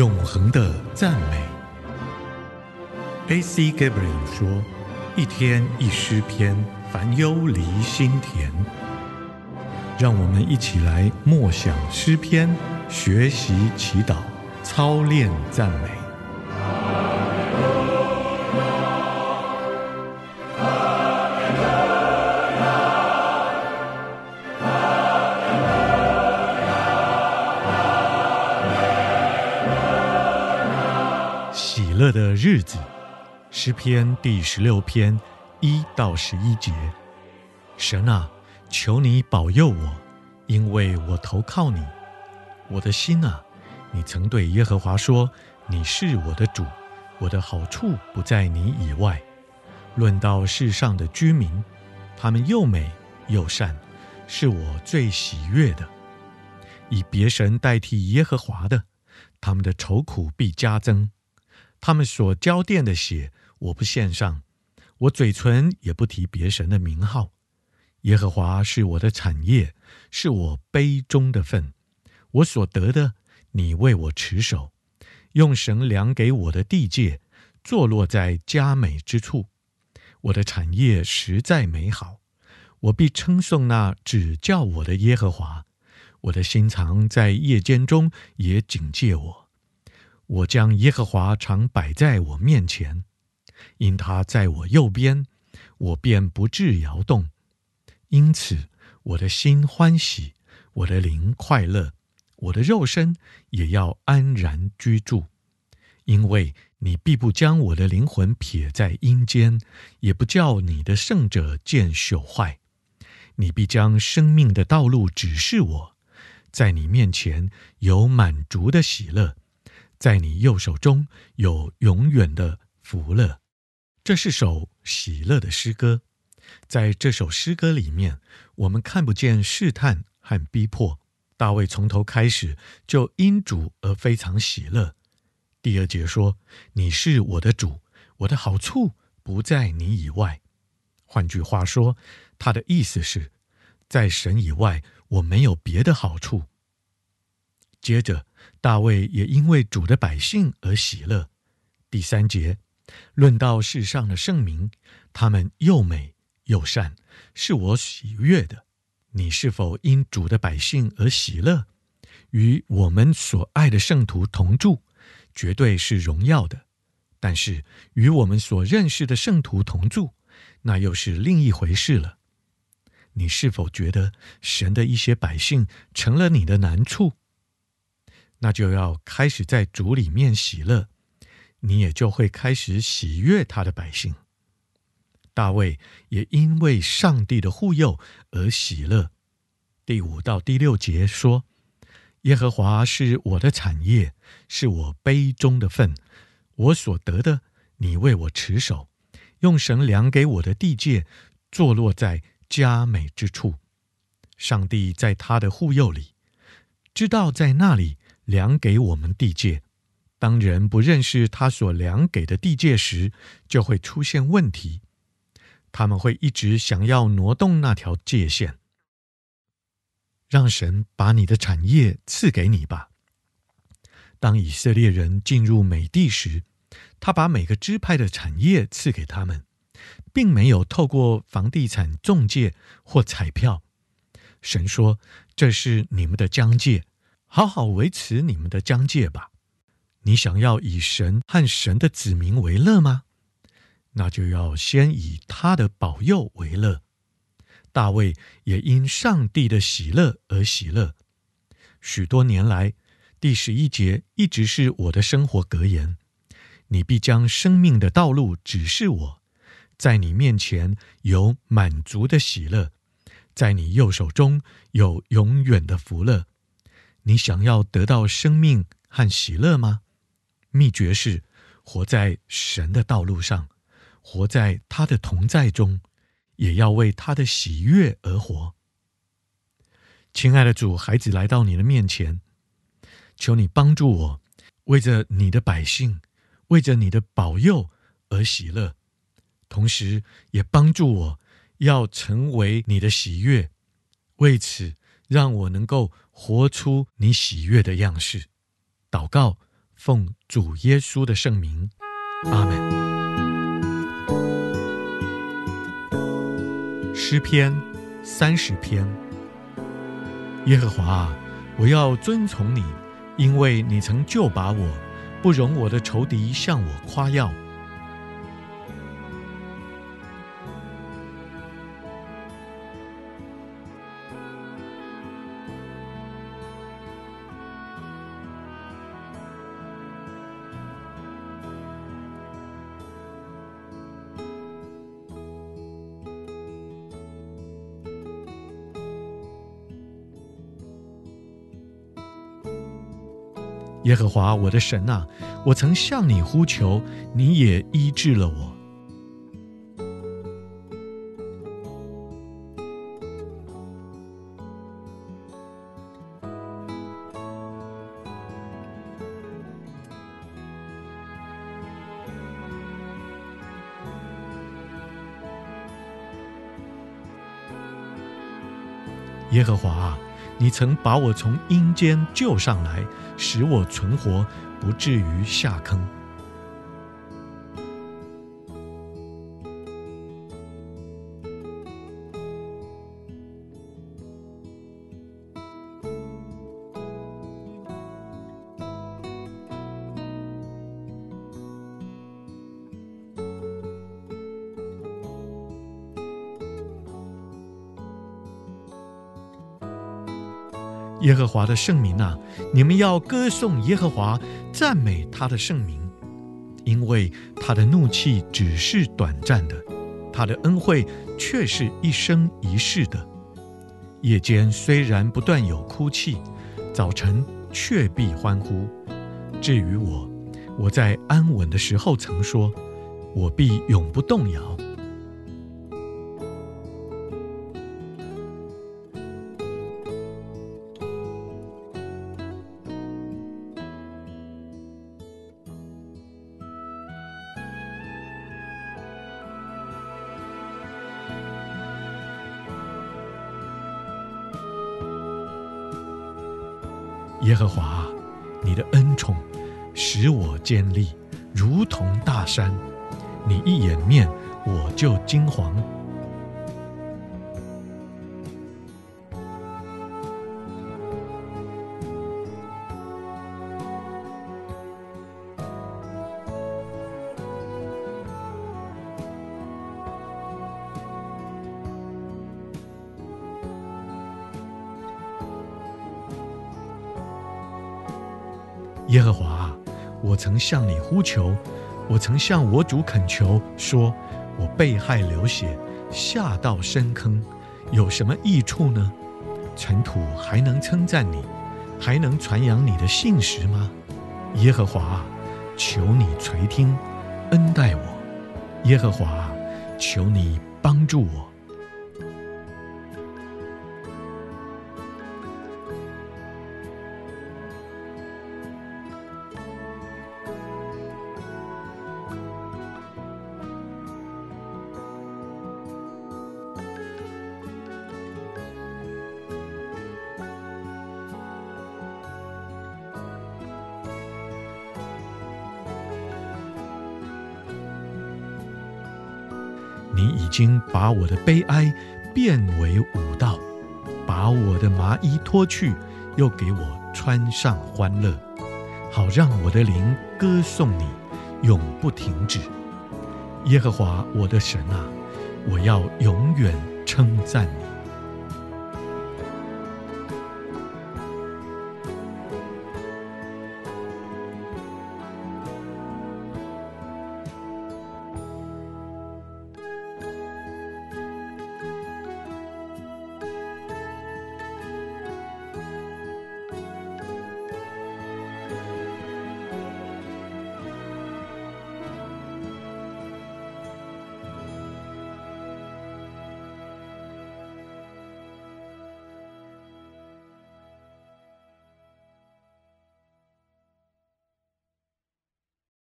永恒的赞美。A.C. Gabriel 说：“一天一诗篇，烦忧离心田。”让我们一起来默想诗篇，学习祈祷，操练赞美。乐的日子，诗篇第十六篇一到十一节。神啊，求你保佑我，因为我投靠你。我的心啊，你曾对耶和华说：“你是我的主，我的好处不在你以外。”论到世上的居民，他们又美又善，是我最喜悦的。以别神代替耶和华的，他们的愁苦必加增。他们所浇奠的血，我不献上；我嘴唇也不提别神的名号。耶和华是我的产业，是我杯中的分。我所得的，你为我持守，用绳量给我的地界，坐落在佳美之处。我的产业实在美好，我必称颂那指教我的耶和华。我的心肠在夜间中也警戒我。我将耶和华常摆在我面前，因他在我右边，我便不致摇动。因此，我的心欢喜，我的灵快乐，我的肉身也要安然居住。因为你必不将我的灵魂撇在阴间，也不叫你的圣者见朽坏。你必将生命的道路指示我，在你面前有满足的喜乐。在你右手中有永远的福乐，这是首喜乐的诗歌。在这首诗歌里面，我们看不见试探和逼迫。大卫从头开始就因主而非常喜乐。第二节说：“你是我的主，我的好处不在你以外。”换句话说，他的意思是，在神以外，我没有别的好处。接着，大卫也因为主的百姓而喜乐。第三节论到世上的圣明，他们又美又善，是我喜悦的。你是否因主的百姓而喜乐？与我们所爱的圣徒同住，绝对是荣耀的。但是与我们所认识的圣徒同住，那又是另一回事了。你是否觉得神的一些百姓成了你的难处？那就要开始在主里面喜乐，你也就会开始喜悦他的百姓。大卫也因为上帝的护佑而喜乐。第五到第六节说：“耶和华是我的产业，是我杯中的分，我所得的，你为我持守，用绳量给我的地界，坐落在佳美之处。上帝在他的护佑里，知道在那里。”量给我们地界，当人不认识他所量给的地界时，就会出现问题。他们会一直想要挪动那条界限。让神把你的产业赐给你吧。当以色列人进入美地时，他把每个支派的产业赐给他们，并没有透过房地产中介或彩票。神说：“这是你们的疆界。”好好维持你们的疆界吧。你想要以神和神的子民为乐吗？那就要先以他的保佑为乐。大卫也因上帝的喜乐而喜乐。许多年来，第十一节一直是我的生活格言。你必将生命的道路指示我，在你面前有满足的喜乐，在你右手中有永远的福乐。你想要得到生命和喜乐吗？秘诀是活在神的道路上，活在他的同在中，也要为他的喜悦而活。亲爱的主，孩子来到你的面前，求你帮助我，为着你的百姓，为着你的保佑而喜乐，同时也帮助我要成为你的喜悦。为此，让我能够活出你喜悦的样式。祷告，奉主耶稣的圣名，阿门。诗篇三十篇。耶和华，我要遵从你，因为你曾救拔我，不容我的仇敌向我夸耀。耶和华我的神啊，我曾向你呼求，你也医治了我。耶和华啊。你曾把我从阴间救上来，使我存活，不至于下坑。耶和华的圣名啊，你们要歌颂耶和华，赞美他的圣名，因为他的怒气只是短暂的，他的恩惠却是一生一世的。夜间虽然不断有哭泣，早晨却必欢呼。至于我，我在安稳的时候曾说，我必永不动摇。耶和华，你的恩宠使我坚立，如同大山。你一掩面，我就惊惶。耶和华，我曾向你呼求，我曾向我主恳求，说：我被害流血，下到深坑，有什么益处呢？尘土还能称赞你，还能传扬你的信实吗？耶和华，求你垂听，恩待我。耶和华，求你帮助我。你已经把我的悲哀变为舞蹈，把我的麻衣脱去，又给我穿上欢乐，好让我的灵歌颂你，永不停止。耶和华我的神啊，我要永远称赞你。